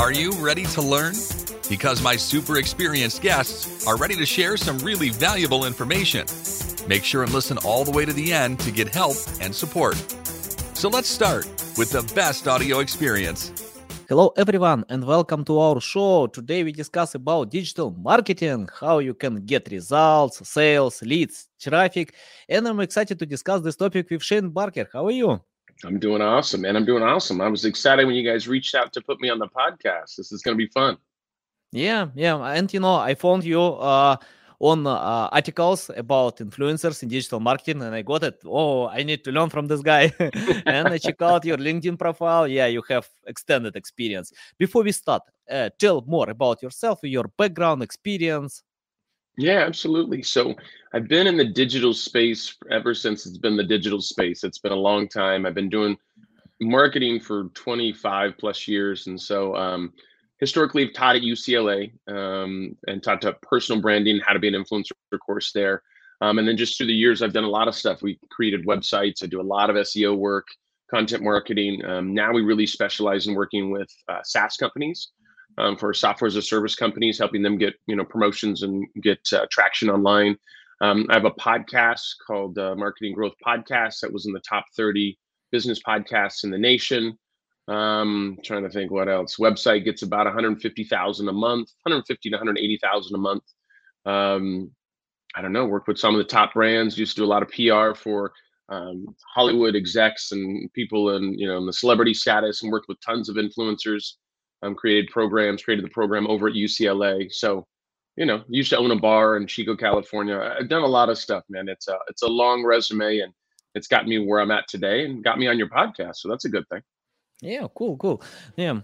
Are you ready to learn? Because my super experienced guests are ready to share some really valuable information. Make sure and listen all the way to the end to get help and support. So let's start with the best audio experience. Hello everyone and welcome to our show. Today we discuss about digital marketing, how you can get results, sales, leads, traffic, and I'm excited to discuss this topic with Shane Barker. How are you? I'm doing awesome, man. I'm doing awesome. I was excited when you guys reached out to put me on the podcast. This is going to be fun. Yeah, yeah, and you know, I found you uh, on uh, articles about influencers in digital marketing, and I got it. Oh, I need to learn from this guy. and I check out your LinkedIn profile. Yeah, you have extended experience. Before we start, uh, tell more about yourself, your background, experience. Yeah, absolutely. So I've been in the digital space ever since it's been the digital space. It's been a long time. I've been doing marketing for 25 plus years. And so um, historically, I've taught at UCLA um, and taught to personal branding, how to be an influencer course there. Um, and then just through the years, I've done a lot of stuff. We created websites. I do a lot of SEO work, content marketing. Um, now we really specialize in working with uh, SaaS companies um, for software as a service companies, helping them get you know promotions and get uh, traction online. Um, I have a podcast called uh, Marketing Growth Podcast that was in the top 30 business podcasts in the nation. Um, trying to think what else. Website gets about 150,000 a month, 150 to 180,000 a month. Um, I don't know. Work with some of the top brands. Used to do a lot of PR for um, Hollywood execs and people in you know in the celebrity status, and worked with tons of influencers um, created programs, created the program over at UCLA. So, you know, used to own a bar in Chico, California. I've done a lot of stuff, man. It's a it's a long resume, and it's got me where I'm at today, and got me on your podcast. So that's a good thing. Yeah, cool, cool. Yeah,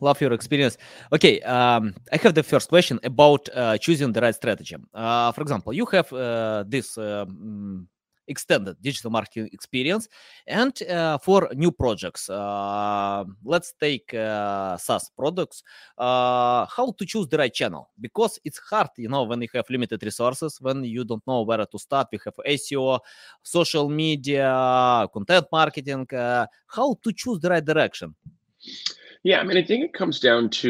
love your experience. Okay, um, I have the first question about uh, choosing the right strategy. Uh, for example, you have uh, this um, extended digital marketing experience. And uh, for new projects uh, let's take uh, saas products. Uh, how to choose the right channel? Because it's hard you know when you have limited resources when you don't know where to start. We have seo social media content marketing uh, how to choose the right direction? Yeah, I mean, I think it comes down to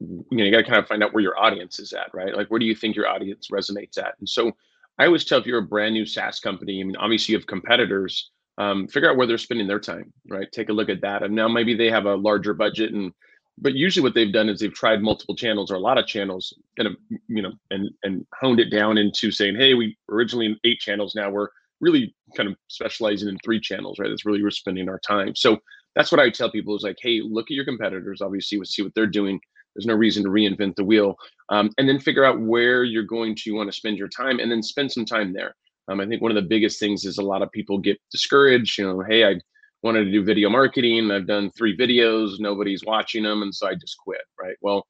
you know you got to kind of find out where your audience is at, right? Like, where do you think your audience resonates at? And so, I always tell if you're a brand new SaaS company, I mean, obviously you have competitors. Um, figure out where they're spending their time, right? Take a look at that. And now maybe they have a larger budget, and but usually what they've done is they've tried multiple channels or a lot of channels, of you know, and and honed it down into saying, hey, we originally eight channels, now we're really kind of specializing in three channels, right? That's really we're spending our time. So that's what I tell people is like, hey, look at your competitors. Obviously, see what they're doing. There's no reason to reinvent the wheel. Um, and then figure out where you're going to want to spend your time and then spend some time there. Um, I think one of the biggest things is a lot of people get discouraged. You know, hey, I wanted to do video marketing. I've done three videos, nobody's watching them. And so I just quit, right? Well,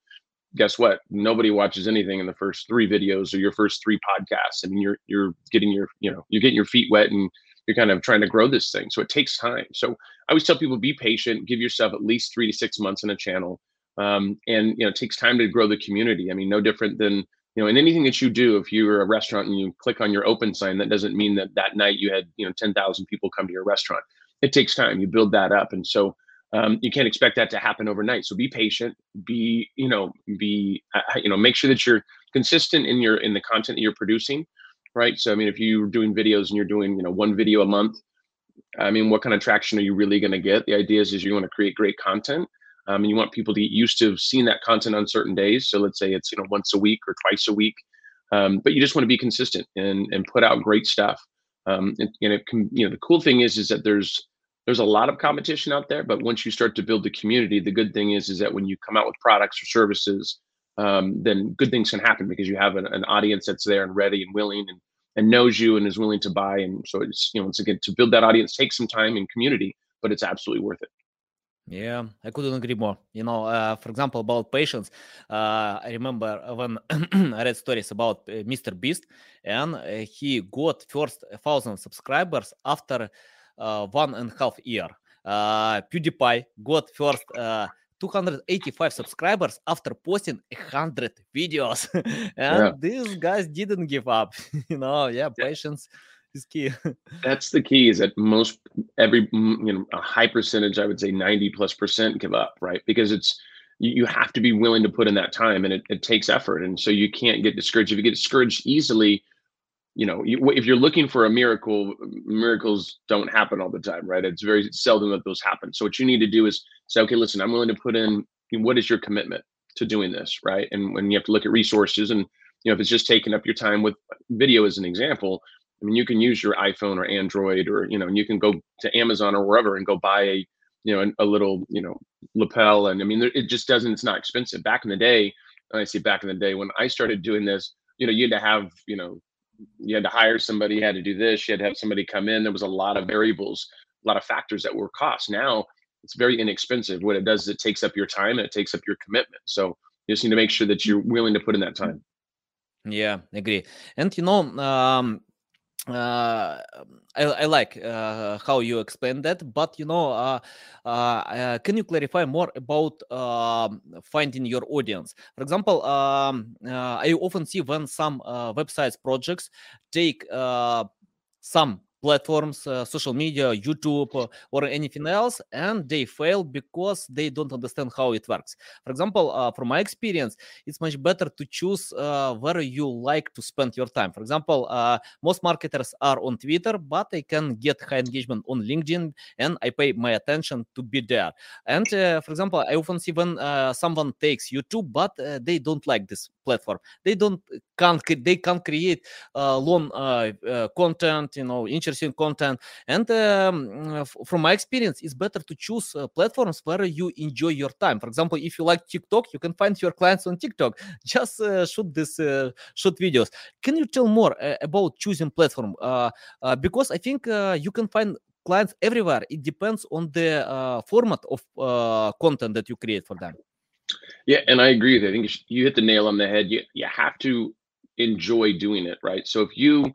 guess what? Nobody watches anything in the first three videos or your first three podcasts. I mean, you're you're getting your, you know, you're getting your feet wet and you're kind of trying to grow this thing. So it takes time. So I always tell people be patient, give yourself at least three to six months in a channel um, and you know it takes time to grow the community. I mean no different than you know in anything that you do if you're a restaurant and you click on your open sign that doesn't mean that that night you had you know 10,000 people come to your restaurant. It takes time. You build that up. And so um, you can't expect that to happen overnight. So be patient. Be you know be uh, you know make sure that you're consistent in your in the content that you're producing right? So i mean if you're doing videos and you're doing you know one video a month i mean what kind of traction are you really going to get? The idea is, is you want to create great content um, and you want people to get used to seeing that content on certain days. So let's say it's you know once a week or twice a week, um, but you just want to be consistent and and put out great stuff. Um, and, and it can you know the cool thing is is that there's there's a lot of competition out there, but once you start to build the community, the good thing is is that when you come out with products or services, um, then good things can happen because you have an, an audience that's there and ready and willing and and knows you and is willing to buy. And so it's you know once again to build that audience takes some time and community, but it's absolutely worth it. Yeah, I couldn't agree more. You know, uh, for example, about patience, uh, I remember when I read stories about uh, Mr. Beast, and uh, he got first thousand subscribers after uh, one and a half year. Uh, PewDiePie got first 285 subscribers after posting 100 videos, and yeah. these guys didn't give up. you know, yeah, patience is key. That's the key. Is that most every you know a high percentage, I would say ninety plus percent give up, right? Because it's you, have to be willing to put in that time and it, it takes effort. And so you can't get discouraged. If you get discouraged easily, you know, you, if you're looking for a miracle, miracles don't happen all the time, right? It's very seldom that those happen. So what you need to do is say, okay, listen, I'm willing to put in. What is your commitment to doing this, right? And when you have to look at resources, and you know, if it's just taking up your time with video as an example, I mean, you can use your iPhone or Android, or you know, and you can go to Amazon or wherever and go buy a, you know, a, little, you know, lapel, and I mean, it just doesn't. It's not expensive. Back in the day, I see back in the day when I started doing this, you know, you had to have, you know, you had to hire somebody, you had to do this, you had to have somebody come in. There was a lot of variables, a lot of factors that were cost. Now it's very inexpensive. What it does is it takes up your time and it takes up your commitment. So you just need to make sure that you're willing to put in that time. Yeah, agree. And you know, um, uh, I, I like uh, how you explain that, but you know, uh, uh, uh can you clarify more about um, finding your audience? For example, um, uh, I often see when some websites projects take some platforms, uh, social media, YouTube, uh, or anything else, and they fail because they don't understand how it works. For example, uh, from my experience, it's much better to choose uh, where you like to spend your time. For example, uh, most marketers are on Twitter, but I can get high engagement on LinkedIn, and I pay my attention to be there. And uh, for example, I often see when someone takes YouTube, but they don't like this platform. They don't can't they can't create long content, you know, interesting interesting content. And um, from my experience, it's better to choose uh, platforms where you enjoy your time. For example, if you like TikTok, you can find your clients on TikTok. Just uh, shoot this, uh, shoot videos. Can you tell more uh, about choosing platform? Uh, uh, because I think you can find clients everywhere. It depends on the format of content that you create for them. Yeah, and I agree with you. I think you hit the nail on the head. You you have to enjoy doing it, right? So if you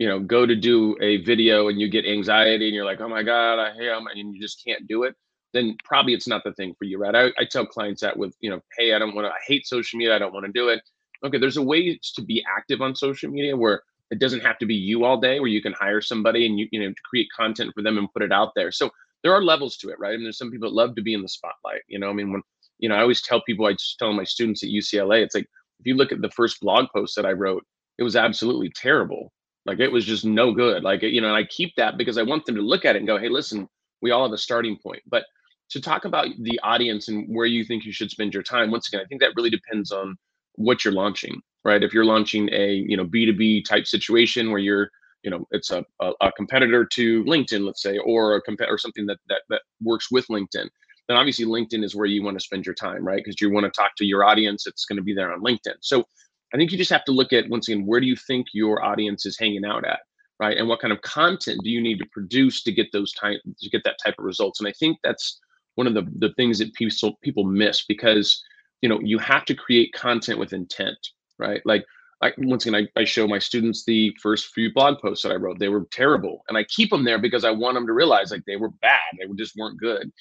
you know go to do a video and you get anxiety and you're like oh my god i am and you just can't do it then probably it's not the thing for you right? I, I tell clients that with you know hey i don't want to i hate social media i don't want to do it. Okay there's a way to be active on social media where it doesn't have to be you all day where you can hire somebody and you you know to create content for them and put it out there. So there are levels to it right? I mean, there's some people that love to be in the spotlight you know? I mean when you know i always tell people i just tell my students at ucla it's like if you look at the first blog post that i wrote it was absolutely terrible like it was just no good. Like, you know, and I keep that because I want them to look at it and go, hey, listen, we all have a starting point. But to talk about the audience and where you think you should spend your time, once again, I think that really depends on what you're launching, right? If you're launching a, you know, B2B type situation where you're, you know, it's a, a, a competitor to LinkedIn, let's say, or a competitor or something that, that that works with LinkedIn, then obviously LinkedIn is where you want to spend your time, right? Because you want to talk to your audience. It's going to be there on LinkedIn. So I think you just have to look at once again where do you think your audience is hanging out at, right? And what kind of content do you need to produce to get those type to get that type of results? And I think that's one of the the things that people people miss because you know you have to create content with intent, right? Like I, once again, I, I show my students the first few blog posts that I wrote. They were terrible, and I keep them there because I want them to realize like they were bad. They just weren't good.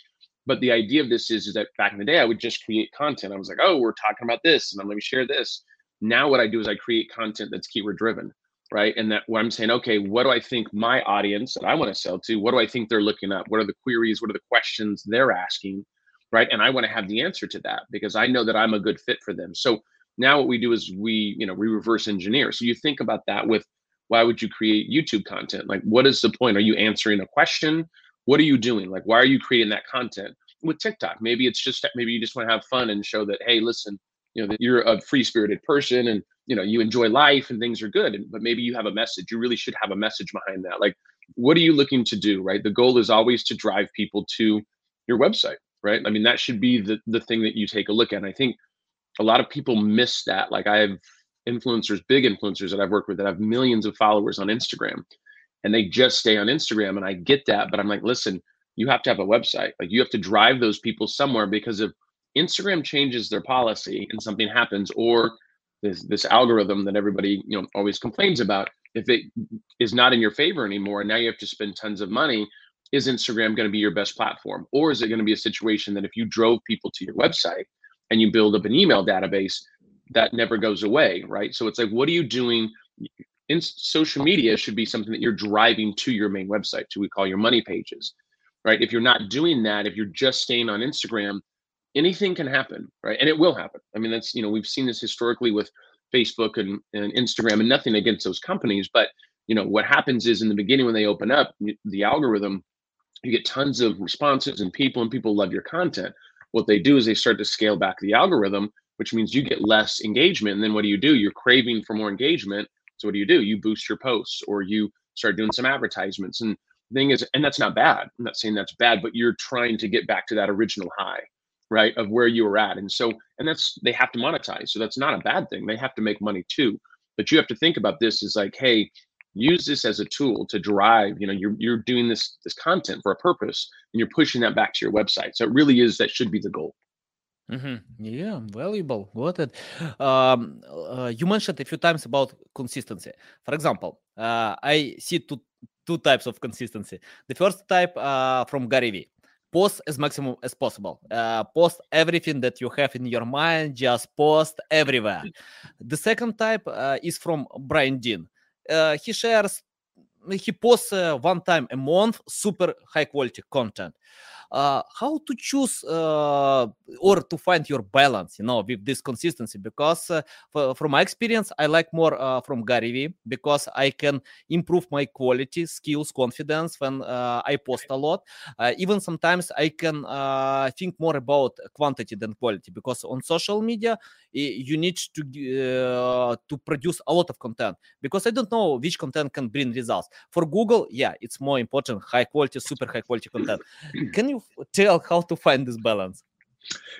But the idea of this is, is that back in the day, I would just create content. I was like, oh, we're talking about this, and I'm share this. Now what I do is I create content that's keyword driven, right? And that what I'm saying, okay, what do I think my audience that I want to sell to, what do I think they're looking up? What are the queries? What are the questions they're asking? Right. And I want to have the answer to that because I know that I'm a good fit for them. So now what we do is we, you know, we reverse engineer. So you think about that with why would you create YouTube content? Like, what is the point? Are you answering a question? What are you doing? Like, why are you creating that content? With TikTok, maybe it's just maybe you just want to have fun and show that, hey, listen, you know that you're a free spirited person and you know you enjoy life and things are good and, but maybe you have a message you really should have a message behind that. Like what are you looking to do right? The goal is always to drive people to your website right? I mean that should be the the thing that you take a look at. And i think a lot of people miss that. Like i have influencers big influencers that i've worked with that have millions of followers on instagram and they just stay on instagram and i get that but i'm like listen you have to have a website. Like you have to drive those people somewhere because of Instagram changes their policy and something happens, or this this algorithm that everybody you know always complains about, if it is not in your favor anymore, and now you have to spend tons of money, is Instagram going to be your best platform, or is it going to be a situation that if you drove people to your website and you build up an email database, that never goes away, right? So it's like, what are you doing? In social media should be something that you're driving to your main website, to we call your money pages, right? If you're not doing that, if you're just staying on Instagram, anything can happen, right? And it will happen. I mean, that's you know we've seen this historically with Facebook and, and Instagram, and nothing against those companies, but you know what happens is in the beginning when they open up the algorithm, you get tons of responses and people, and people love your content. What they do is they start to scale back the algorithm, which means you get less engagement. And then what do you do? You're craving for more engagement. So what do you do? You boost your posts or you start doing some advertisements. And the thing is, and that's not bad. I'm not saying that's bad, but you're trying to get back to that original high right of where you were at and so and that's they have to monetize so that's not a bad thing they have to make money too but you have to think about this as like hey use this as a tool to drive you know you're, you're doing this this content for a purpose and you're pushing that back to your website so it really is that should be the goal mm-hmm. Yeah, valuable. Got it. Um, uh, you mentioned a few times about consistency. For example, uh, I see two two types of consistency. The first type uh, from Gary Vee post as maximum as possible. Uh, post everything that you have in your mind just post everywhere. The second type uh, is from brian dean. Uh, he shares he posts uh, one time a month super high quality content uh, how to choose uh, or to find your balance you know with this consistency? Because uh, for, from my experience i like more uh, from gary vee because i can improve my quality skills confidence when uh, i post a lot. Uh, even sometimes i can think more about quantity than quality because on social media you need to to produce a lot of content because i don't know which content can bring results. For google yeah it's more important high quality super high quality content. Can you tell how to find this balance.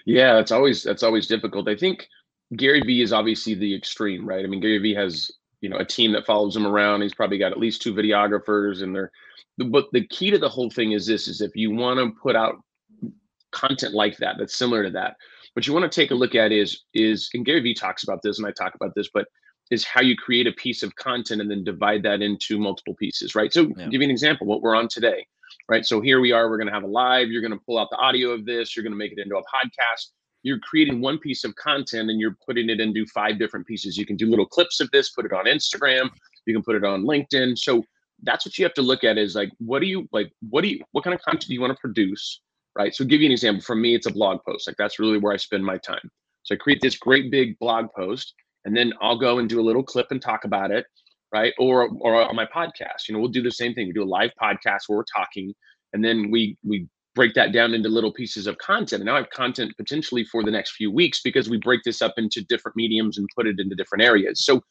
Yeah it's always that's always difficult. I think gary vee is obviously the extreme right? I mean gary vee has you know a team that follows him around. He's probably got at least two videographers and they're but the key to the whole thing is this is if you want to put out content like that that's similar to that what you want to take a look at is is and Gary Vee talks about this and I talk about this, but is how you create a piece of content and then divide that into multiple pieces, right? So yeah. give you an example, what we're on today, right? So here we are, we're going to have a live, you're going to pull out the audio of this, you're going to make it into a podcast. You're creating one piece of content and you're putting it into five different pieces. You can do little clips of this, put it on Instagram, you can put it on LinkedIn. So that's what you have to look at is like, what do you like? What do you, what kind of content do you want to produce? right? So give you an example. For me, it's a blog post. Like that's really where I spend my time. So I create this great big blog post, and then I'll go and do a little clip and talk about it, right? Or or on my podcast, you know, we'll do the same thing. We do a live podcast where we're talking, and then we we break that down into little pieces of content. And now I have content potentially for the next few weeks because we break this up into different mediums and put it into different areas. So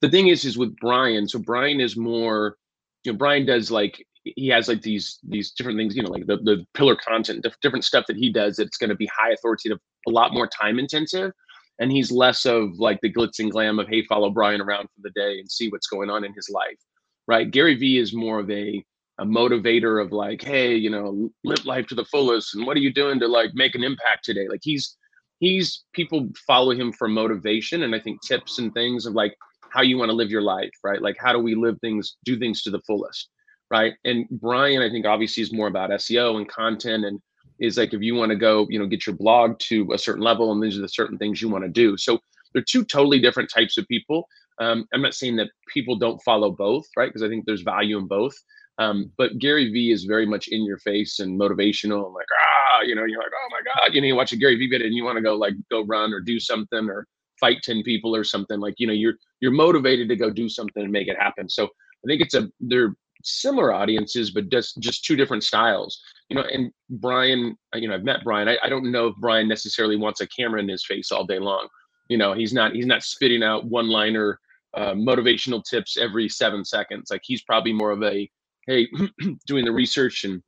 the thing is, is with Brian. So Brian is more, you know, Brian does like he has like these these different things, you know, like the, the pillar content, different stuff that he does that's going to be high authoritative, a lot more time intensive. And he's less of like the glitz and glam of, hey, follow Brian around for the day and see what's going on in his life. Right. Gary Vee is more of a a motivator of like, hey, you know, live life to the fullest. And what are you doing to like make an impact today? Like he's he's people follow him for motivation and I think tips and things of like how you want to live your life, right? Like how do we live things, do things to the fullest right? And Brian, I think obviously is more about SEO and content and is like if you want to go, you know, get your blog to a certain level and these are the certain things you want to do. So they're two totally different types of people. Um, I'm not saying that people don't follow both, right? Because I think there's value in both. Um, but Gary Vee is very much in your face and motivational and like, ah, you know, you're like, oh my God, you know, you watch a Gary Vee video and you want to go like go run or do something or fight 10 people or something like, you know, you're, you're motivated to go do something and make it happen. So I think it's a, they're similar audiences, but just just two different styles. You know, and Brian, you know, I've met Brian. I, I don't know if Brian necessarily wants a camera in his face all day long. You know, he's not he's not spitting out one liner uh, motivational tips every seven seconds. Like he's probably more of a hey, doing the research and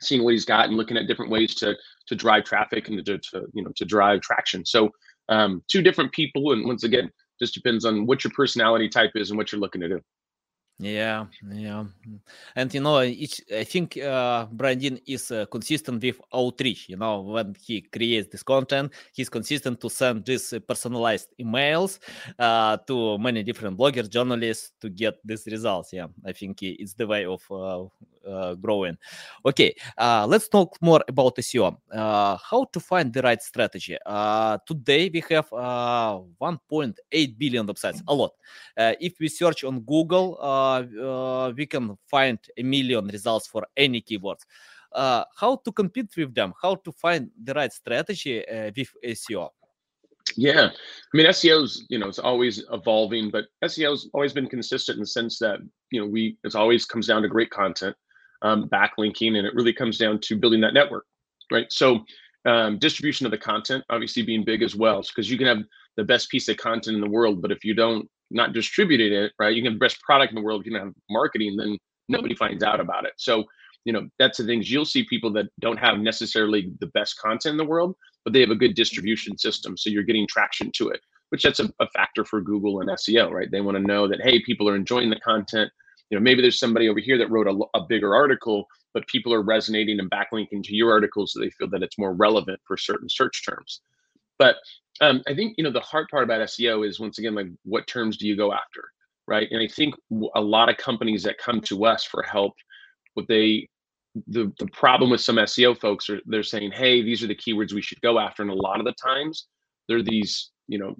seeing what he's got and looking at different ways to to drive traffic and to, to you know to drive traction. So um, two different people, and once again, just depends on what your personality type is and what you're looking to do. Yeah, yeah, and you know, each I think uh, Brandon is uh, consistent with outreach. You know, when he creates this content, he's consistent to send these personalized emails uh, to many different bloggers, journalists to get these results. Yeah, I think it's the way of uh, growing. Okay, uh, let's talk more about SEO. Uh, how to find the right strategy? Uh, today we have uh, 1.8 billion websites, a lot. If we search on Google, we can find a million results for any keywords. uh, how to compete with them, how to find the right strategy uh, with SEO. Yeah, I mean SEO's you know it's always evolving, but SEO's always been consistent in the sense that you know we it's always comes down to great content, um, backlinking, and it really comes down to building that network, right? So um, distribution of the content obviously being big as well, because you can have the best piece of content in the world, but if you don't not distributing it, right, you can have the best product in the world, you can have marketing, then nobody finds out about it. So you know that's the things you'll see people that don't have necessarily the best content in the world but they have a good distribution system so you're getting traction to it which that's a, a factor for google and seo right they want to know that hey people are enjoying the content you know maybe there's somebody over here that wrote a, a bigger article but people are resonating and backlinking to your article so they feel that it's more relevant for certain search terms. But um, i think you know the hard part about seo is once again like what terms do you go after right? And i think a lot of companies that come to us for help what they the the problem with some SEO folks are they're saying, hey, these are the keywords we should go after, and a lot of the times they're these, you know,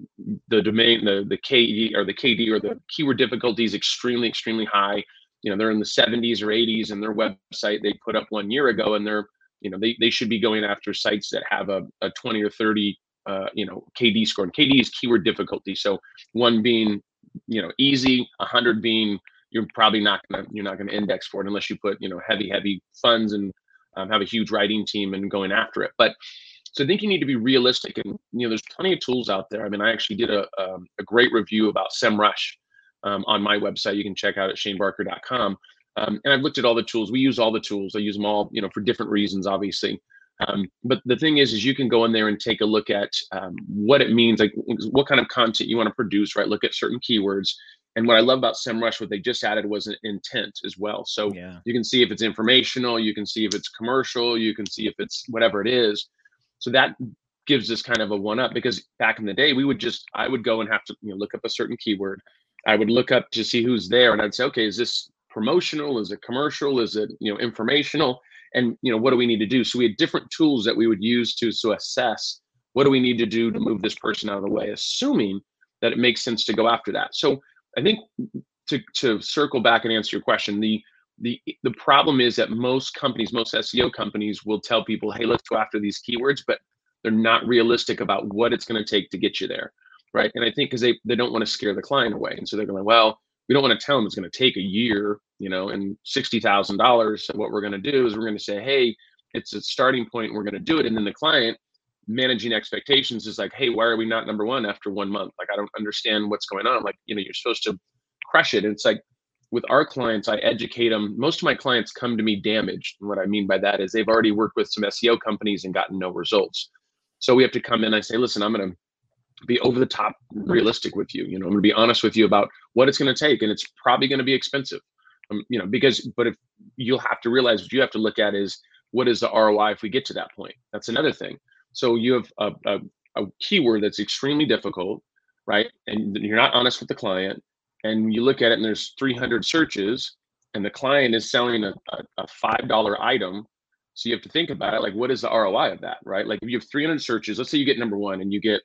the domain, the the KD or the KD or the keyword difficulty is extremely extremely high. You know, they're in the 70s or 80s, and their website they put up one year ago, and they're you know they they should be going after sites that have a, a 20 or 30 uh, you know KD score, and KD is keyword difficulty. So one being you know easy, 100 being you're probably not gonna you're not gonna index for it unless you put you know heavy heavy funds and um, have a huge writing team and going after it. But so I think you need to be realistic, and you know there's plenty of tools out there. I mean, I actually did a um, a great review about SEMrush um, on my website. You can check out at shanebarker.com. Um, and I've looked at all the tools. We use all the tools. I use them all, you know, for different reasons, obviously. Um, but the thing is, is you can go in there and take a look at um, what it means, like what kind of content you want to produce, right? Look at certain keywords, and what I love about SEMrush, what they just added was an intent as well. So yeah. you can see if it's informational, you can see if it's commercial, you can see if it's whatever it is. So that gives us kind of a one up because back in the day, we would just, I would go and have to you know, look up a certain keyword. I would look up to see who's there and I'd say, okay, is this promotional? Is it commercial? Is it, you know, informational? And, you know, what do we need to do? So we had different tools that we would use to, to assess what do we need to do to move this person out of the way, assuming that it makes sense to go after that. So I think to to circle back and answer your question, the the the problem is that most companies, most SEO companies, will tell people, "Hey, let's go after these keywords," but they're not realistic about what it's going to take to get you there, right? And I think because they they don't want to scare the client away, and so they're going, "Well, we don't want to tell them it's going to take a year, you know, and sixty thousand dollars." So what we're going to do is we're going to say, "Hey, it's a starting point. We're going to do it," and then the client managing expectations is like, hey, why are we not number one after one month? Like, I don't understand what's going on. Like, you know, you're supposed to crush it. And it's like with our clients, I educate them. Most of my clients come to me damaged. And what I mean by that is they've already worked with some SEO companies and gotten no results. So we have to come in. I say, listen, I'm going to be over the top realistic with you. You know, I'm going to be honest with you about what it's going to take, and it's probably going to be expensive. Um, you know, because but if you'll have to realize what you have to look at is what is the ROI if we get to that point. That's another thing. So you have a, a, a keyword that's extremely difficult, right? And you're not honest with the client. And you look at it and there's 300 searches and the client is selling a, a, a $5 item. So you have to think about it like, what is the ROI of that, right? Like if you have 300 searches, let's say you get number one and you get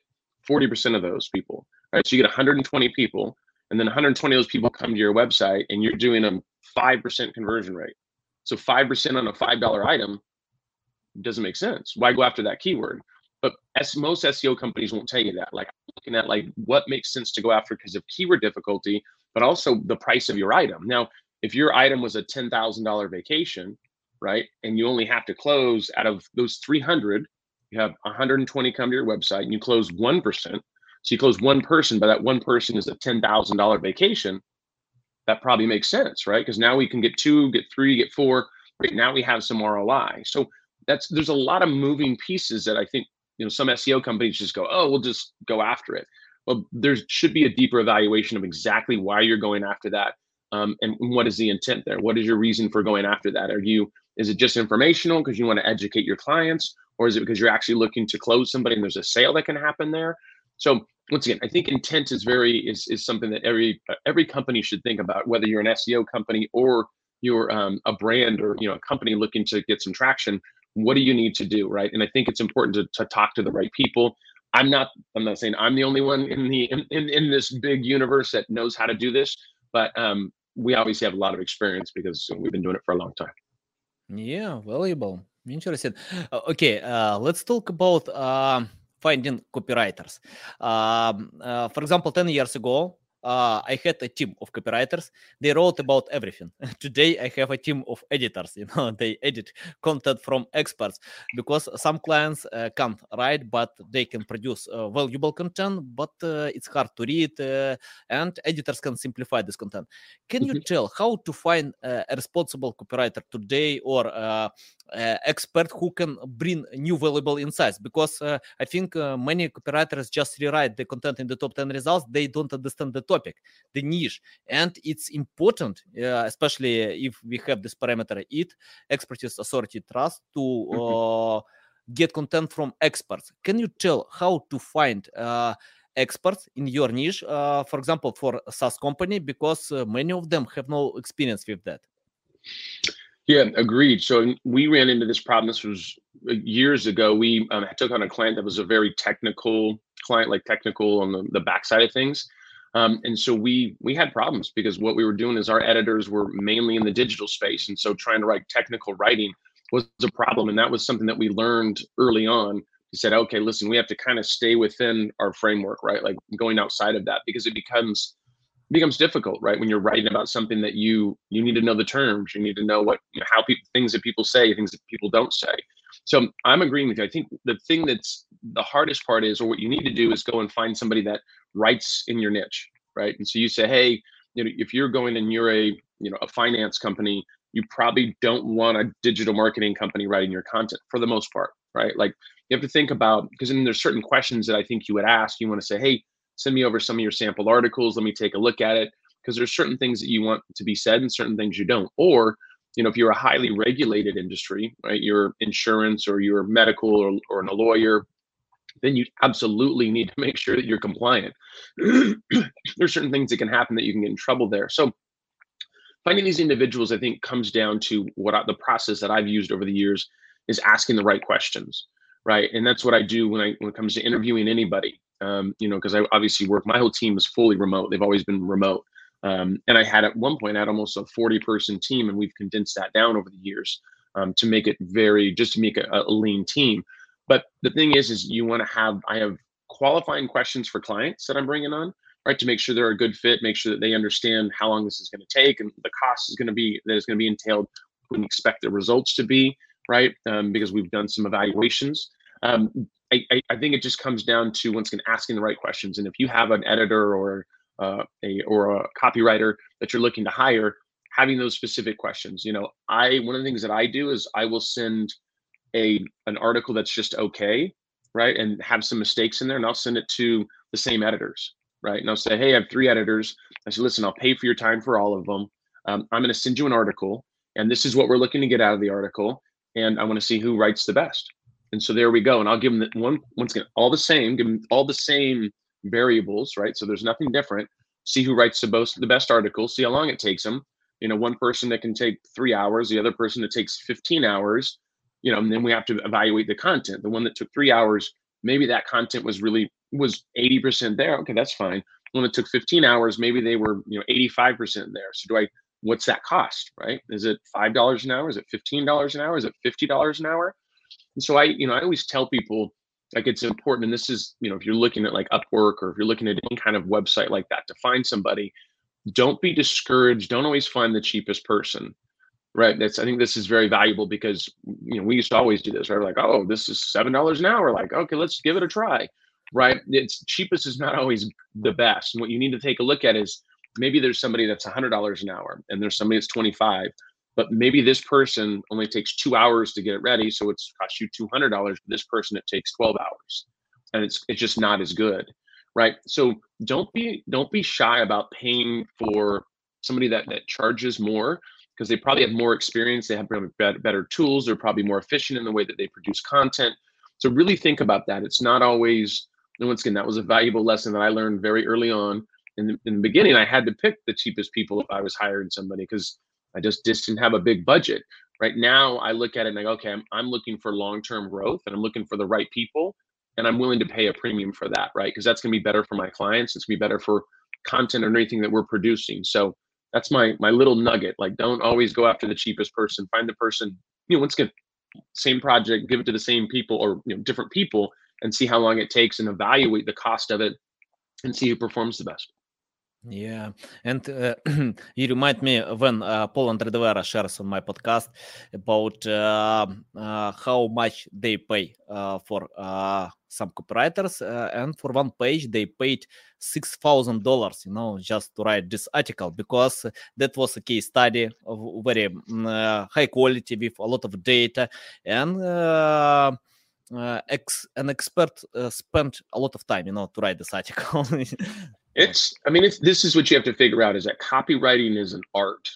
40% of those people, right? So you get 120 people and then 120 of those people come to your website and you're doing a 5% conversion rate. So 5% on a $5 item doesn't make sense. Why go after that keyword? But as most SEO companies won't tell you that. Like looking at like what makes sense to go after because of keyword difficulty, but also the price of your item. Now, if your item was a ten thousand dollar vacation, right, and you only have to close out of those three hundred, you have 120 come to your website, and you close one percent. So you close one person, but that one person is a ten thousand dollar vacation. That probably makes sense, right? Because now we can get two, get three, get four. Right now we have some ROI. So that's there's a lot of moving pieces that I think you know some SEO companies just go, oh, we'll just go after it. Well, there should be a deeper evaluation of exactly why you're going after that, um, and what is the intent there. What is your reason for going after that? Are you is it just informational because you want to educate your clients, or is it because you're actually looking to close somebody and there's a sale that can happen there? So once again, I think intent is very is is something that every every company should think about, whether you're an SEO company or you're um, a brand or you know a company looking to get some traction what do you need to do right and i think it's important to, to talk to the right people i'm not i'm not saying i'm the only one in the in, in, in this big universe that knows how to do this but um, we obviously have a lot of experience because we've been doing it for a long time Yeah, valuable. Interesting. Uh, okay, uh, let's talk about uh, finding copywriters. Um, uh, for example, 10 years ago, uh, I had a team of copywriters. They wrote about everything. Today, I have a team of editors. You know, they edit content from experts because some clients uh, can't write, but they can produce uh, valuable content. But uh, it's hard to read, uh, and editors can simplify this content. Can you Mhm. tell how to find uh, a responsible copywriter today or expert who can bring new valuable insights? Because uh, I think uh, many copywriters just rewrite the content in the top 10 results. They don't understand the topic, the niche. And it's important, uh, especially if we have this parameter it, expertise, authority, trust, to uh, get content from experts. Can you tell how to find uh, experts in your niche, uh, for example, for a SaaS company, because uh, many of them have no experience with that? Yeah, agreed. So we ran into this problem. This was uh, years ago. We um, took on a client that was a very technical client, like technical on the, the backside of things. Um, and so we we had problems because what we were doing is our editors were mainly in the digital space, and so trying to write technical writing was a problem. And that was something that we learned early on. We said, okay, listen, we have to kind of stay within our framework, right? Like going outside of that because it becomes becomes difficult, right? When you're writing about something that you you need to know the terms, you need to know what you know, how people things that people say, things that people don't say. So I'm agreeing with you. I think the thing that's the hardest part is, or what you need to do is go and find somebody that writes in your niche, right? And so you say, hey, you know, if you're going and you're a you know a finance company, you probably don't want a digital marketing company writing your content for the most part, right? Like you have to think about because then there's certain questions that I think you would ask. You want to say, hey, send me over some of your sample articles. Let me take a look at it. Because there's certain things that you want to be said and certain things you don't. Or you know if you're a highly regulated industry right you're insurance or you're medical or, or a lawyer then you absolutely need to make sure that you're compliant. There's certain things that can happen that you can get in trouble there. So finding these individuals i think comes down to what I, the process that i've used over the years is asking the right questions right and that's what i do when i when it comes to interviewing anybody um, you know because i obviously work my whole team is fully remote they've always been remote um, and i had at one point i had almost a 40 person team and we've condensed that down over the years um, to make it very just to make a, a lean team but the thing is is you want to have i have qualifying questions for clients that i'm bringing on right to make sure they're a good fit make sure that they understand how long this is going to take and the cost is going to be that is going to be entailed we expect the results to be right um, because we've done some evaluations um, I, I, think it just comes down to once again asking the right questions and if you have an editor or uh, a or a copywriter that you're looking to hire having those specific questions you know i one of the things that i do is i will send a an article that's just okay right and have some mistakes in there and i'll send it to the same editors right? And I'll say, hey, I have three editors. I said, listen, I'll pay for your time for all of them. Um, I'm going to send you an article, and this is what we're looking to get out of the article, and I want to see who writes the best. And so there we go. And I'll give them the one once again all the same, give them all the same variables, right? So there's nothing different. See who writes the most the best article. See how long it takes them. You know, one person that can take three hours, the other person that takes 15 hours. You know, and then we have to evaluate the content. The one that took three hours, maybe that content was really was 80% there. Okay, that's fine. When it took 15 hours, maybe they were, you know, 85% there. So do I what's that cost, right? Is it five dollars an hour? Is it fifteen dollars an hour? Is it fifty dollars an hour? And so I, you know, I always tell people like it's important, and this is, you know, if you're looking at like Upwork or if you're looking at any kind of website like that to find somebody, don't be discouraged. Don't always find the cheapest person right? That's i think this is very valuable because you know we used to always do this right? We're like oh this is seven dollars an hour. Like okay let's give it a try right? It's cheapest is not always the best and what you need to take a look at is maybe there's somebody that's a hundred dollars an hour and there's somebody that's 25 but maybe this person only takes two hours to get it ready so it's cost you $200 but this person it takes 12 hours and it's it's just not as good right? So don't be don't be shy about paying for somebody that that charges more because they probably have more experience they have better, better tools they're probably more efficient in the way that they produce content. So really think about that. It's not always and once again that was a valuable lesson that i learned very early on. In the, in the beginning i had to pick the cheapest people if i was hiring somebody because i just, didn't have a big budget. Right now i look at it and i go okay i'm, I'm looking for long-term growth and i'm looking for the right people and i'm willing to pay a premium for that right? Because that's going to be better for my clients. It's going to be better for content or anything that we're producing. So that's my my little nugget. Like don't always go after the cheapest person. Find the person you know, once again, same project, give it to the same people or you know different people, and see how long it takes, and evaluate the cost of it, and see who performs the best. Yeah, and uh, you remind me when uh, Paul Andredevera shares on my podcast about uh, uh, how much they pay uh, for uh, some copywriters, and for one page they paid six thousand dollars, you know, just to write this article because that was a case study of very mm, high quality with a lot of data and. ex- an expert spent a lot of time, you know, to write this article. It's, I mean, it's this is what you have to figure out is that copywriting is an art,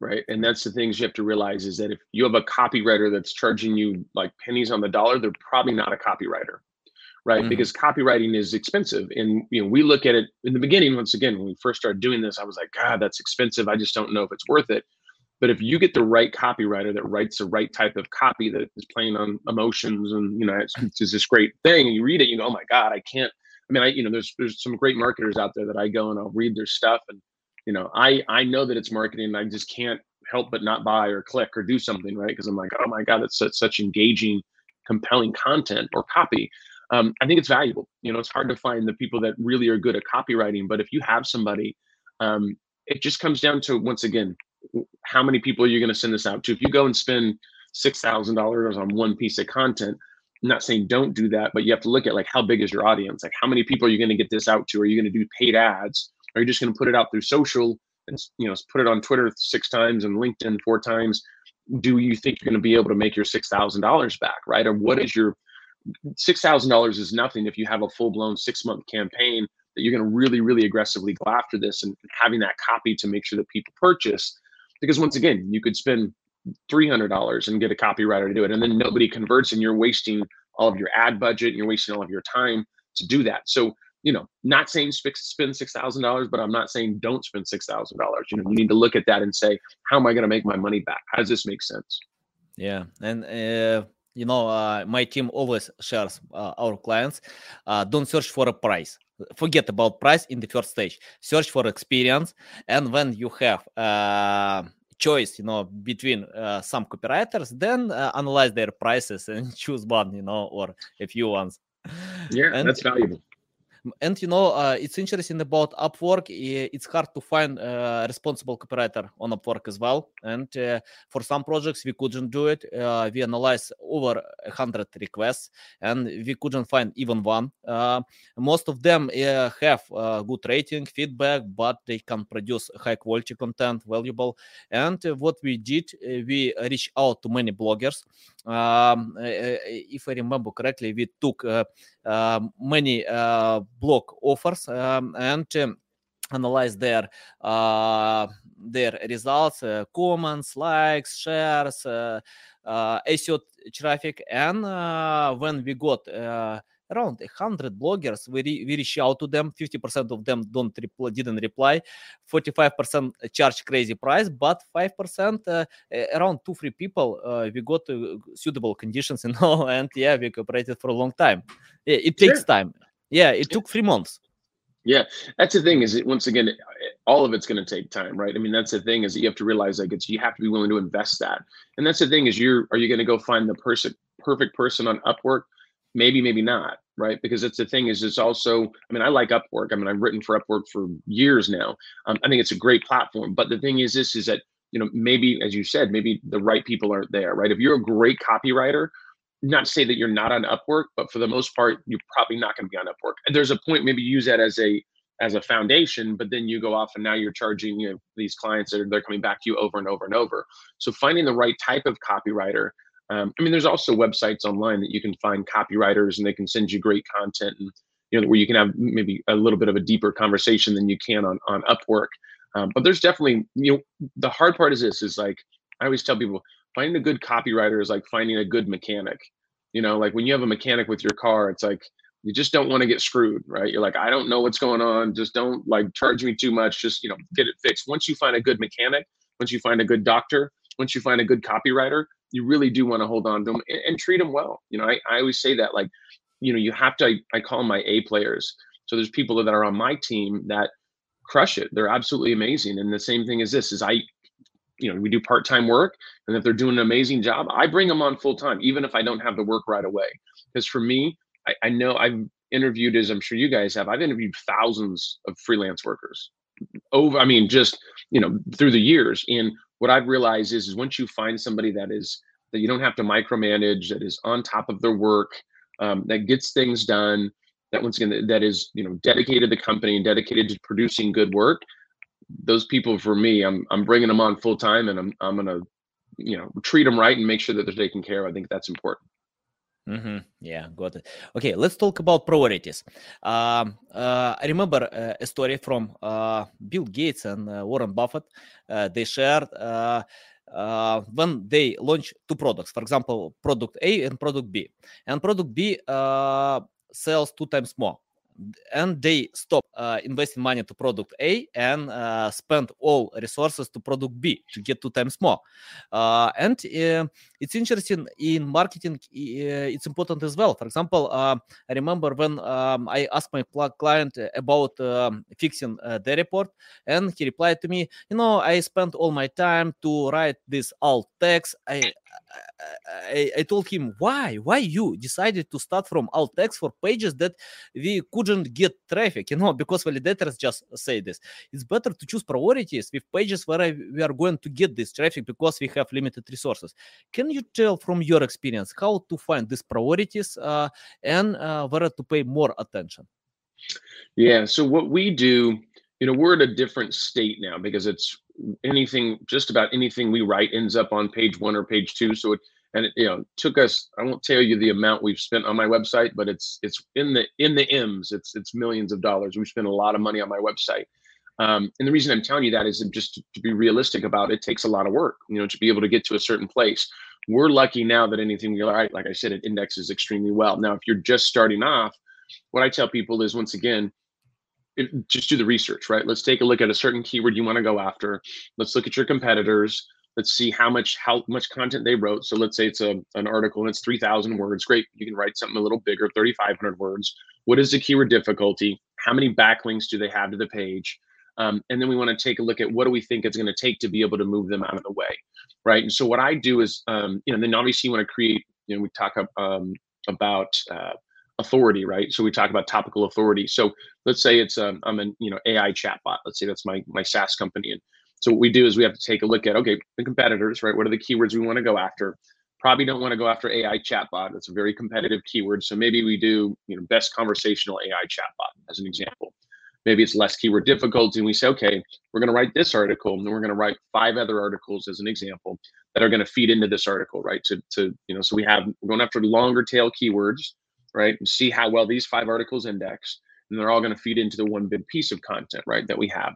right? And that's the things you have to realize is that if you have a copywriter that's charging you like pennies on the dollar, they're probably not a copywriter, right? Mm-hmm. Because copywriting is expensive, and you know we look at it in the beginning. Once again, when we first started doing this, I was like, God, that's expensive. I just don't know if it's worth it. But if you get the right copywriter that writes the right type of copy that is playing on emotions and you know it's, it's this great thing, and you read it, you go, oh my God, I can't I mean, I you know, there's there's some great marketers out there that I go and I'll read their stuff, and you know, I I know that it's marketing, and I just can't help but not buy or click or do something, right? Because I'm like, oh my god, it's such, such engaging, compelling content or copy. Um, I think it's valuable. You know, it's hard to find the people that really are good at copywriting, but if you have somebody, um, it just comes down to once again, how many people are you going to send this out to? If you go and spend six thousand dollars on one piece of content, I'm not saying don't do that, but you have to look at like how big is your audience? Like how many people are you going to get this out to? Are you going to do paid ads? Are you just going to put it out through social and you know put it on Twitter six times and LinkedIn four times? Do you think you're going to be able to make your six thousand dollars back, right? Or what is your six thousand dollars is nothing if you have a full blown six month campaign that you're going to really really aggressively go after this and having that copy to make sure that people purchase. Because once again, you could spend $300 and get a copywriter to do it. And then nobody converts and you're wasting all of your ad budget and you're wasting all of your time to do that. So, you know, not saying spend $6,000, but I'm not saying don't spend $6,000. You know, you need to look at that and say, how am I going to make my money back? How does this make sense? Yeah. And, uh, you know, uh, my team always shares uh, our clients. Uh, don't search for a price. Forget about price in the first stage. Search for experience, and when you have uh, choice you know between uh, some copywriters then uh, analyze their prices and choose one you know or a few ones. Yeah and, that's valuable and you know uh, it's interesting about upwork it's hard to find a responsible copywriter on upwork as well. And uh, for some projects we couldn't do it. Uh, we analyzed over 100 requests and we couldn't find even one. Most of them have good rating feedback but they can produce high quality content valuable. And what we did we reached out to many bloggers if i remember correctly we took many blog offers um, and um, analyze their uh, their results, uh, comments, likes, shares, uh, uh, SEO traffic, and when we got around 100 bloggers we, re- we reach out to them 50% of them don't reply, didn't reply 45% charge crazy price but 5% uh, around two three people uh, we got uh, suitable conditions you know and yeah we cooperated for a long time it, it takes sure. time yeah, it took three months. Yeah, that's the thing. Is it once again, all of it's going to take time, right? I mean, that's the thing is that you have to realize like it's you have to be willing to invest that, and that's the thing is you're are you going to go find the person perfect person on Upwork? Maybe, maybe not, right? Because it's the thing is it's also. I mean, I like Upwork. I mean, I've written for Upwork for years now. Um, I think it's a great platform. But the thing is, this is that you know maybe as you said, maybe the right people aren't there, right? If you're a great copywriter, not to say that you're not on Upwork, but for the most part, you're probably not going to be on Upwork. There's a point maybe use that as a as a foundation, but then you go off and now you're charging you know these clients that are they're coming back to you over and over and over. So finding the right type of copywriter. Um, I mean, there's also websites online that you can find copywriters and they can send you great content and you know where you can have maybe a little bit of a deeper conversation than you can on on Upwork. Um, but there's definitely you know the hard part is this is like I always tell people finding a good copywriter is like finding a good mechanic. You know, like when you have a mechanic with your car, it's like you just don't want to get screwed, right? You're like, I don't know what's going on. Just don't like charge me too much. Just, you know, get it fixed. Once you find a good mechanic, once you find a good doctor, once you find a good copywriter, you really do want to hold on to them and, and treat them well. You know, I, I always say that like, you know, you have to, I, I call them my A players. So there's people that are on my team that crush it. They're absolutely amazing. And the same thing is this is I you know we do part-time work and if they're doing an amazing job i bring them on full time even if i don't have the work right away because for me I, I know i've interviewed as i'm sure you guys have i've interviewed thousands of freelance workers over i mean just you know through the years and what i've realized is, is once you find somebody that is that you don't have to micromanage that is on top of their work um, that gets things done that once again that is you know dedicated to the company and dedicated to producing good work those people for me i'm i'm bringing them on full time and i'm i'm to you know treat them right and make sure that they're taken care of. I think that's important Mm-hmm. Yeah, got it. Okay, let's talk about priorities. Uh, uh, I remember uh, a story from uh, Bill Gates and uh, Warren Buffett. Uh, they shared when they launch two products, for example, product A and product B, and product B sells two times more and they stop uh, investing money to product A and uh, spend all resources to product B to get two times more. Uh, and it's interesting in marketing. it's important as well. For example, I remember when um, I asked my client about um, fixing the report, and he replied to me, "You know, I spent all my time to write this alt text. I I, I, told him why? Why you decided to start from alt text for pages that we couldn't get traffic? You know because validators just say this. It's better to choose priorities with pages where we are going to get this traffic because we have limited resources. Can you tell from your experience how to find these priorities uh, and uh, where to pay more attention? Yeah so what we do you know we're at a different state now because it's anything just about anything we write ends up on page one or page two. So it and it you know took us i won't tell you the amount we've spent on my website but it's it's in the in the m's. It's it's millions of dollars. We spent a lot of money on my website. Um, and the reason i'm telling you that is just to, to be realistic about it, it takes a lot of work you know to be able to get to a certain place. We're lucky now that anything we write like i said it indexes extremely well. Now if you're just starting off what i tell people is once again it, just do the research, right? Let's take a look at a certain keyword you want to go after. Let's look at your competitors. Let's see how much how much content they wrote. So let's say it's a an article and it's three thousand words. Great, you can write something a little bigger, thirty five hundred words. What is the keyword difficulty? How many backlinks do they have to the page? Um, and then we want to take a look at what do we think it's going to take to be able to move them out of the way, right? And so what I do is, um, you know, then obviously you want to create. You know, we talk um, about uh, authority, right? So we talk about topical authority. So let's say it's um, I'm an you know AI chatbot. Let's say that's my my SaaS company, and so what we do is we have to take a look at okay the competitors, right? What are the keywords we want to go after? Probably don't want to go after AI chatbot. That's a very competitive keyword. So maybe we do you know best conversational AI chatbot as an example. Maybe it's less keyword difficulty, and we say okay we're going to write this article, and then we're going to write five other articles as an example that are going to feed into this article, right? To to you know so we have we're going after longer tail keywords right? And see how well these five articles index. And they're all going to feed into the one big piece of content, right, that we have.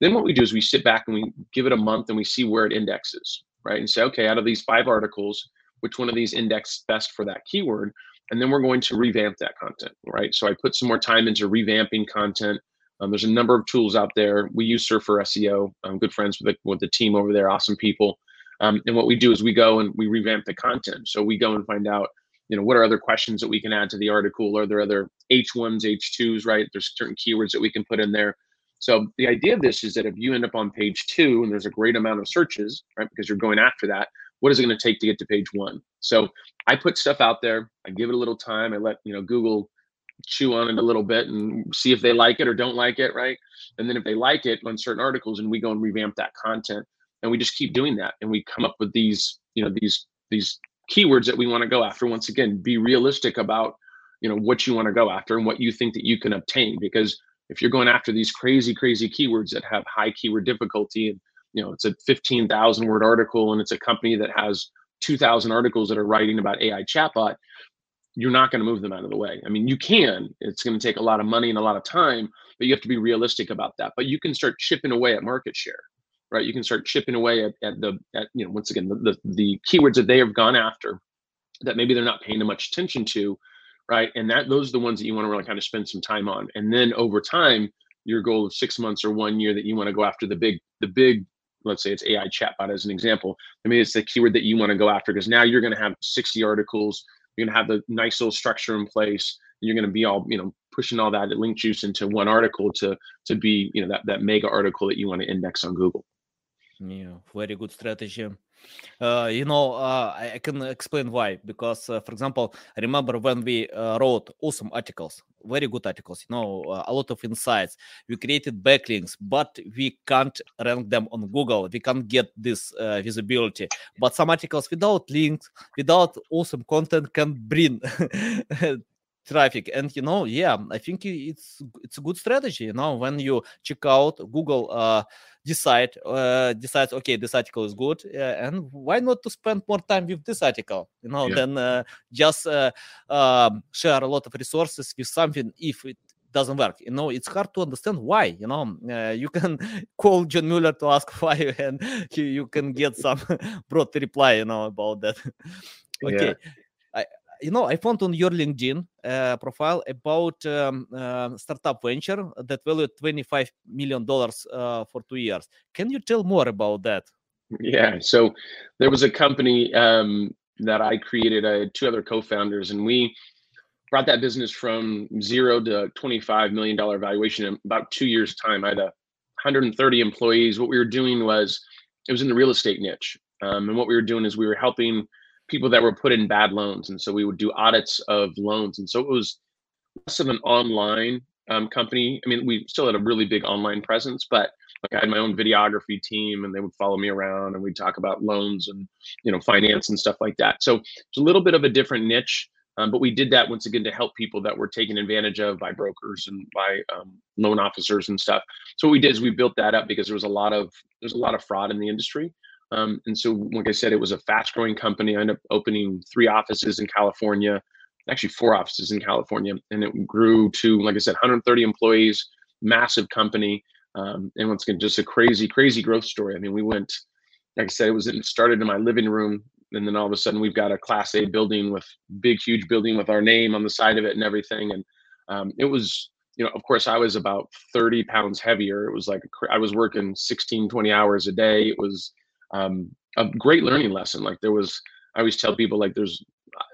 Then what we do is we sit back and we give it a month and we see where it indexes, right? And say, okay, out of these five articles, which one of these index best for that keyword? And then we're going to revamp that content, right? So I put some more time into revamping content. Um, there's a number of tools out there. We use Surfer SEO. I'm good friends with the, with the team over there, awesome people. Um, and what we do is we go and we revamp the content. So we go and find out you know what are other questions that we can add to the article? Are there other h1s h2s right? There's certain keywords that we can put in there. So the idea of this is that if you end up on page two and there's a great amount of searches right because you're going after that what is it going to take to get to page one? So i put stuff out there i give it a little time i let you know google chew on it a little bit and see if they like it or don't like it right? And then if they like it on certain articles and we go and revamp that content and we just keep doing that and we come up with these you know these these keywords that we want to go after once again be realistic about you know what you want to go after and what you think that you can obtain because if you're going after these crazy crazy keywords that have high keyword difficulty and you know it's a 15,000 word article and it's a company that has 2000 articles that are writing about AI chatbot you're not going to move them out of the way. I mean, you can. It's going to take a lot of money and a lot of time, but you have to be realistic about that. But you can start chipping away at market share right? You can start chipping away at, at the at you know once again the, the, the keywords that they have gone after that maybe they're not paying much attention to, right? And that those are the ones that you want to really kind of spend some time on. And then over time, your goal of six months or one year that you want to go after the big the big let's say it's AI chatbot as an example. I mean, it's the keyword that you want to go after because now you're going to have 60 articles. You're going to have the nice little structure in place. You're going to be all, you know, pushing all that link juice into one article to to be, you know, that that mega article that you want to index on Google. Yeah, very good strategy. Uh, you know, uh, I, can explain why. Because, uh, for example, I remember when we wrote awesome articles, very good articles, you know, a lot of insights. We created backlinks, but we can't rank them on Google. We can't get this visibility. But some articles without links, without awesome content can bring traffic and you know yeah i think it's it's a good strategy you know when you check out google uh decide uh decides okay this article is good uh, and why not to spend more time with this article? You know Yeah. than uh, just uh, um, share a lot of resources with something if it doesn't work. You know it's hard to understand why you know uh, you can call john mueller to ask why and you, you can get some broad reply you know about that. Okay. I, you know i found on your linkedin uh, profile about um, uh, startup venture that valued 25 million dollars uh, for two years can you tell more about that Yeah. So there was a company um, that I created. I had two other co-founders, and we brought that business from zero to $25 million valuation in about two years' time. I had a 130 employees. What we were doing was it was in the real estate niche. Um, and what we were doing is we were helping people that were put in bad loans. And so we would do audits of loans. And so it was less of an online um, company. I mean, we still had a really big online presence, but like I had my own videography team and they would follow me around and we'd talk about loans and, you know, finance and stuff like that. So it's a little bit of a different niche. Um, but we did that once again to help people that were taken advantage of by brokers and by um, loan officers and stuff. So what we did is we built that up because there was a lot of there's a lot of fraud in the industry. Um, and so, like I said, it was a fast growing company. I ended up opening three offices in California, actually four offices in California, and it grew to, like I said, 130 employees, massive company. Um, and once again, just a crazy, crazy growth story. I mean, we went, like I said, it was it started in my living room, and then all of a sudden we've got a Class A building with big, huge building with our name on the side of it and everything. And um, it was, you know, of course, I was about 30 pounds heavier. It was like I was working 16, 20 hours a day. It was um, a great learning lesson. Like there was, I always tell people like there's,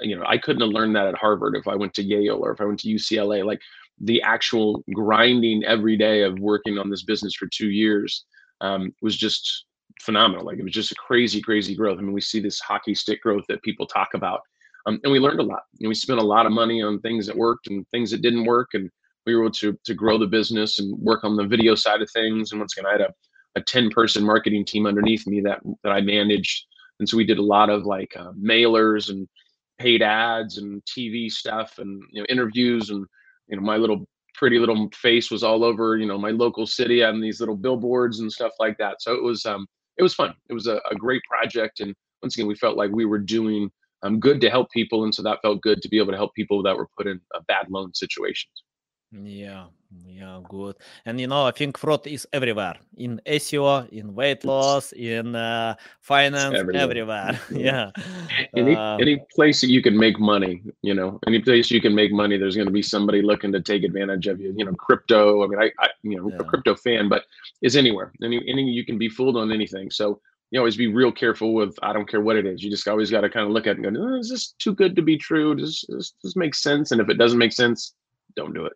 you know, I couldn't have learned that at Harvard if I went to Yale or if I went to UCLA. Like the actual grinding every day of working on this business for two years um, was just phenomenal. Like it was just a crazy, crazy growth. I mean, we see this hockey stick growth that people talk about, um, and we learned a lot. And we spent a lot of money on things that worked and things that didn't work, and we were able to to grow the business and work on the video side of things. And once again, I had a a 10 person marketing team underneath me that that I managed. And so we did a lot of like uh, mailers and paid ads and TV stuff and you know interviews and you know my little pretty little face was all over you know my local city on these little billboards and stuff like that. So it was um it was fun. It was a, a great project and once again we felt like we were doing um, good to help people and so that felt good to be able to help people that were put in uh, bad loan situations. Yeah, yeah, good. And you know, I think fraud is everywhere in SEO, in weight loss, in uh, finance, everywhere. everywhere. yeah. any Uh, any place that you can make money you know any place you can make money there's going to be somebody looking to take advantage of you you know crypto i mean i, I you know Yeah. a crypto fan but is anywhere any, any you can be fooled on anything so you always be real careful with i don't care what it is you just always got to kind of look at it and go oh, is this too good to be true does does this make sense and if it doesn't make sense don't do it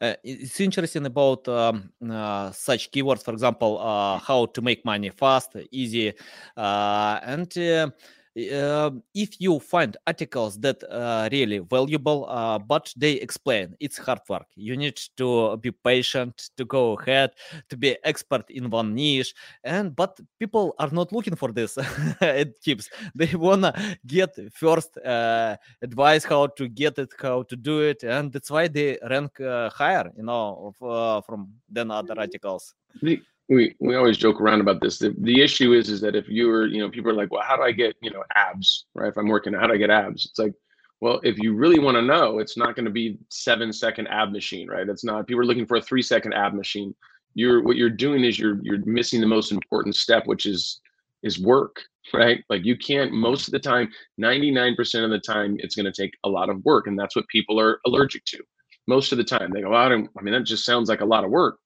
uh, it's interesting about um, uh, such keywords for example uh, how to make money fast easy and uh, if you find articles that are really valuable uh, but they explain it's hard work. You need to be patient to go ahead to be expert in one niche and but people are not looking for this tips. They wanna get first uh, advice how to get it how to do it and that's why they rank uh, higher you know of, uh, from than other articles. The, we we always joke around about this. The, the issue is is that if you were, you know, people are like, well, how do I get, you know, abs, right? If I'm working, how do I get abs? It's like, well, if you really want to know, it's not going to be seven second ab machine, right? It's not. People are looking for a three second ab machine. You're what you're doing is you're you're missing the most important step, which is is work, right? Like you can't most of the time, 99% of the time, it's going to take a lot of work, and that's what people are allergic to. Most of the time, they go, I don't. I mean, that just sounds like a lot of work.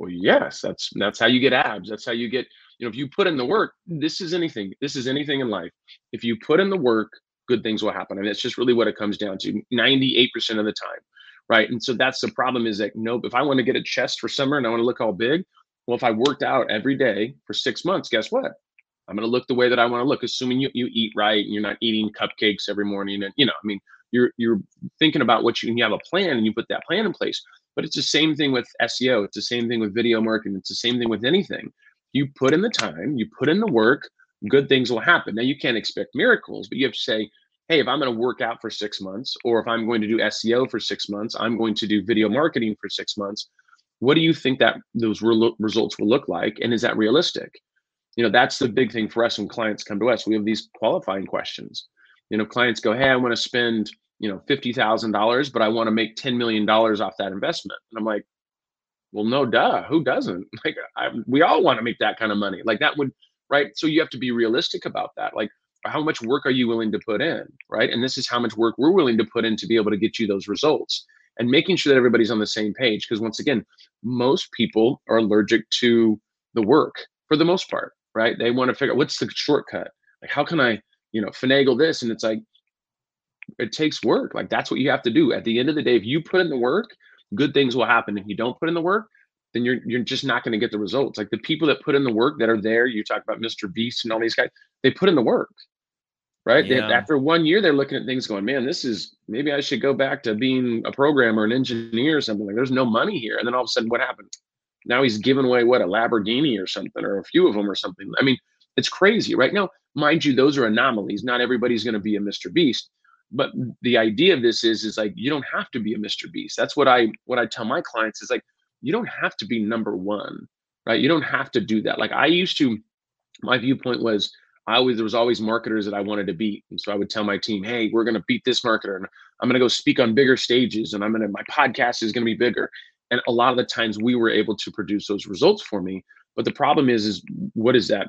Well, yes, that's that's how you get abs. That's how you get, you know, if you put in the work, this is anything. This is anything in life. If you put in the work, good things will happen. And it's just really what it comes down to 98% of the time. Right. And so that's the problem is that nope, if I want to get a chest for summer and I want to look all big, Well, if I worked out every day for six months, guess what? I'm going to look the way that I want to look, assuming you, you eat right and you're not eating cupcakes every morning. And, you know, I mean, you're, you're thinking about what you, and you have a plan and you put that plan in place. But it's the same thing with SEO. It's the same thing with video marketing. It's the same thing with anything. You put in the time, you put in the work, good things will happen. Now, you can't expect miracles, but you have to say, hey, if I'm going to work out for six months, or if I'm going to do SEO for six months, I'm going to do video marketing for six months. What do you think that those re- results will look like? And is that realistic? You know, that's the big thing for us when clients come to us. We have these qualifying questions. You know, clients go, hey, I want to spend, you know, $50,000, but I want to make $10 million off that investment. And I'm like, well, no, duh. Who doesn't? Like, I, we all want to make that kind of money. Like, that would, right? So you have to be realistic about that. Like, how much work are you willing to put in right and this is how much work we're willing to put in to be able to get you those results and making sure that everybody's on the same page because once again most people are allergic to the work for the most part right they want to figure out what's the shortcut like how can i you know finagle this and it's like it takes work like that's what you have to do at the end of the day if you put in the work good things will happen if you don't put in the work then you're you're just not going to get the results like the people that put in the work that are there you talk about mr beast and all these guys they put in the work right? Yeah. They, after one year, they're looking at things going, man, this is maybe I should go back to being a programmer, an engineer, or something. Like there's no money here. And then all of a sudden, what happened? Now he's giving away what a Lamborghini or something, or a few of them or something. I mean, it's crazy, right? Now, mind you, those are anomalies. Not everybody's going to be a Mr. Beast. But the idea of this is, is like you don't have to be a Mr. Beast. That's what I what I tell my clients is like you don't have to be number one, right? You don't have to do that. Like I used to, my viewpoint was I always there was always marketers that I wanted to beat, and so I would tell my team, "Hey, we're going to beat this marketer, and I'm going to go speak on bigger stages, and I'm going to my podcast is going to be bigger." And a lot of the times we were able to produce those results for me. But the problem is, is what is that?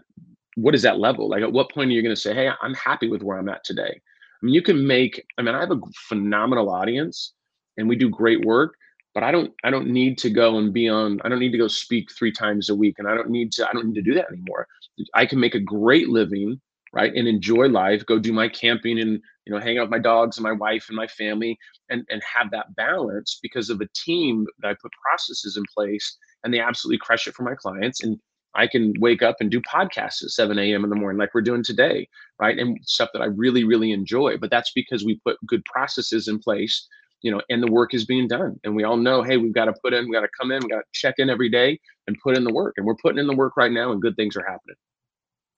What is that level? Like, at what point are you going to say, "Hey, I'm happy with where I'm at today"? I mean, you can make. I mean, I have a phenomenal audience, and we do great work but I don't I don't need to go and be on I don't need to go speak three times a week and I don't need to I don't need to do that anymore. I can make a great living, right? And enjoy life, go do my camping and you know hang out with my dogs and my wife and my family and and have that balance because of a team that I put processes in place and they absolutely crush it for my clients and I can wake up and do podcasts at 7 a.m. in the morning, like we're doing today, right? And stuff that I really, really enjoy. But that's because we put good processes in place you know, and the work is being done. And we all know, hey, we've got to put in, we got to come in, we got to check in every day and put in the work. And we're putting in the work right now, and good things are happening.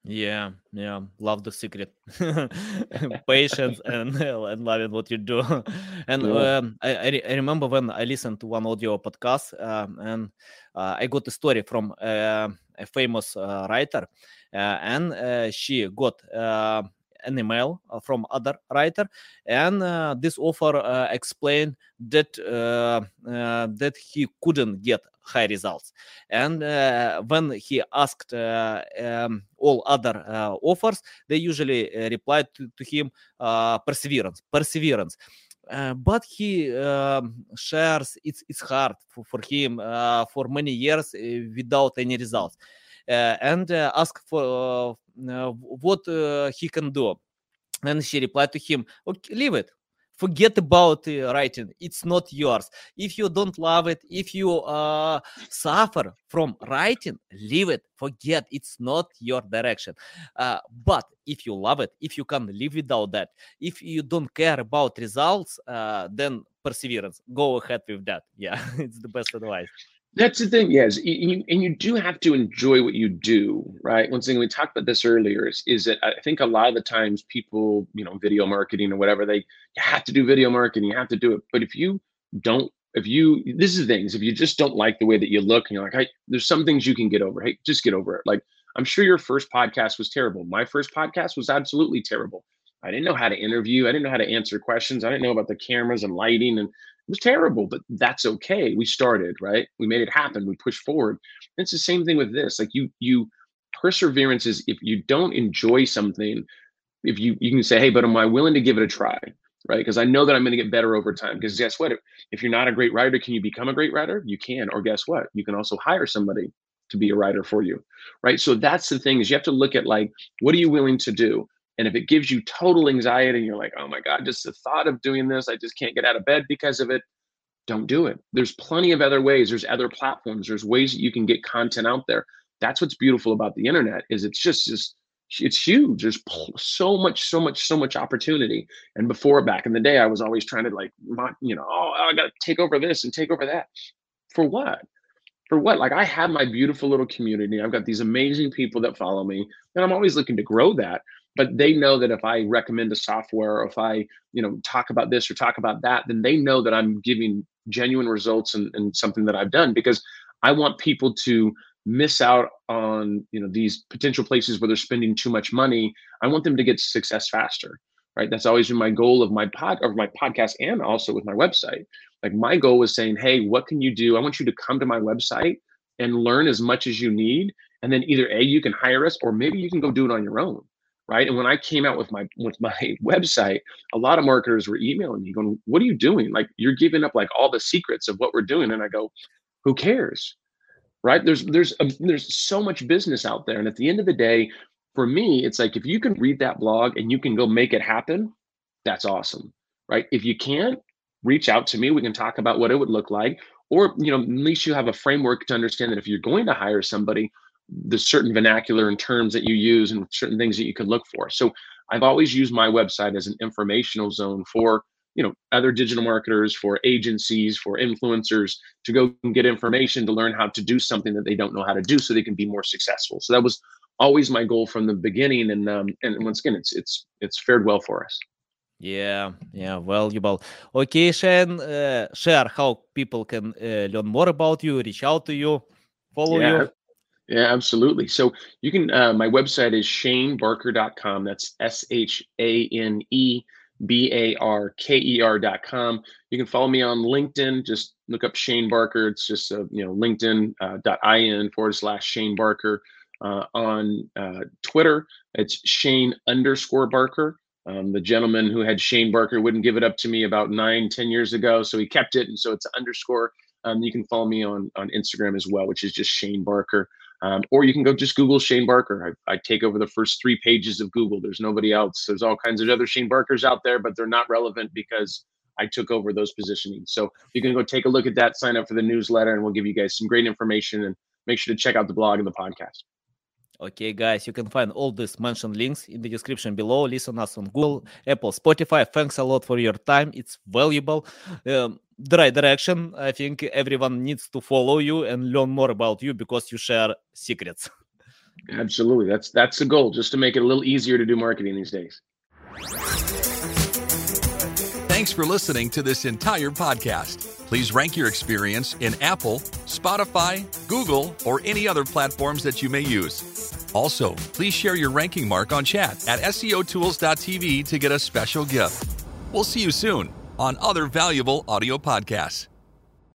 Yeah, yeah, love the secret, patience and and loving what you do. And yeah. um, I, I remember when I listened to one audio podcast, um, and uh, I got a story from uh, a famous uh, writer, uh, and uh, she got uh, an email uh, from other writer and uh, this offer uh, explained that that he couldn't get high results and when he asked um, all other offers they usually replied to, to him perseverance perseverance uh, but he uh, shares it's it's hard for, for him uh, for many years without any results and ask for what he can do. And she replied to him, okay, leave it. Forget about uh, writing. It's not yours. If you don't love it, if you uh, suffer from writing, leave it. Forget. It's not your direction. Uh, but if you love it, if you can live without that, if you don't care about results, uh, then perseverance. Go ahead with that. Yeah, it's the best advice. That's the thing, yes. You, and you do have to enjoy what you do, right? One thing we talked about this earlier is, is that I think a lot of the times people, you know, video marketing or whatever, they have to do video marketing, you have to do it. But if you don't, if you, this is the things, if you just don't like the way that you look and you're like, hey, there's some things you can get over. Hey, just get over it. Like, I'm sure your first podcast was terrible. My first podcast was absolutely terrible. I didn't know how to interview. I didn't know how to answer questions. I didn't know about the cameras and lighting and it was terrible, but that's okay. We started, right? We made it happen. We pushed forward. And it's the same thing with this. Like you, you perseverance is if you don't enjoy something, if you you can say, hey, but am I willing to give it a try? Right. Because I know that I'm going to get better over time. Because guess what? If you're not a great writer, can you become a great writer? You can. Or guess what? You can also hire somebody to be a writer for you. Right. So that's the thing is you have to look at like, what are you willing to do? And if it gives you total anxiety and you're like, oh my God, just the thought of doing this, I just can't get out of bed because of it, don't do it. There's plenty of other ways. There's other platforms. There's ways that you can get content out there. That's what's beautiful about the internet is it's just just it's huge. There's so much, so much, so much opportunity. And before, back in the day, I was always trying to like, you know, oh, I got to take over this and take over that. For what? For what? Like I have my beautiful little community. I've got these amazing people that follow me, and I'm always looking to grow that. But they know that if I recommend a software, or if I, you know, talk about this or talk about that, then they know that I'm giving genuine results and, and something that I've done because I want people to miss out on you know these potential places where they're spending too much money. I want them to get success faster right? That's always been my goal of my pod of my podcast and also with my website. Like my goal was saying hey what can you do? I want you to come to my website and learn as much as you need and then either a you can hire us or maybe you can go do it on your own right? And when i came out with my with my website a lot of marketers were emailing me going what are you doing? Like you're giving up like all the secrets of what we're doing. And i go who cares? Right? There's there's a, there's so much business out there. And at the end of the day for me it's like if you can read that blog and you can go make it happen that's awesome right? If you can't reach out to me. We can talk about what it would look like. Or you know at least you have a framework to understand that if you're going to hire somebody there's certain vernacular and terms that you use and certain things that you could look for. So i've always used my website as an informational zone for you know other digital marketers for agencies for influencers to go and get information to learn how to do something that they don't know how to do so they can be more successful. So that was always my goal from the beginning and um and once again it's it's it's fared well for us. Yeah yeah valuable okay shane uh, share how people can uh, learn more about you reach out to you follow yeah. you yeah, absolutely. So you can, uh, my website is shanebarker.com. That's S H A N E B A R K E R dot com. You can follow me on LinkedIn. Just look up Shane Barker. It's just a, you know, LinkedIn uh, forward slash Shane Barker. Uh, on uh, Twitter, it's Shane underscore Barker. Um, the gentleman who had Shane Barker wouldn't give it up to me about nine, ten years ago, so he kept it, and so it's underscore. Um, you can follow me on on Instagram as well, which is just Shane Barker. Um, or you can go just Google Shane Barker. I, I, take over the first three pages of Google. There's nobody else. There's all kinds of other Shane Barkers out there, but they're not relevant because I took over those positionings. So you can go take a look at that, sign up for the newsletter, and we'll give you guys some great information. And make sure to check out the blog and the podcast. Okay, guys, you can find all these mentioned links in the description below. Listen us on Google, Apple, Spotify. Thanks a lot for your time. It's valuable. Um, the right direction. I think everyone needs to follow you and learn more about you because you share secrets. Absolutely. That's that's the goal, just to make it a little easier to do marketing these days. Thanks for listening to this entire podcast. Please rank your experience in Apple, Spotify, Google, or any other platforms that you may use. Also, please share your ranking mark on chat at SEOtools.tv to get a special gift. We'll see you soon on other valuable audio podcasts.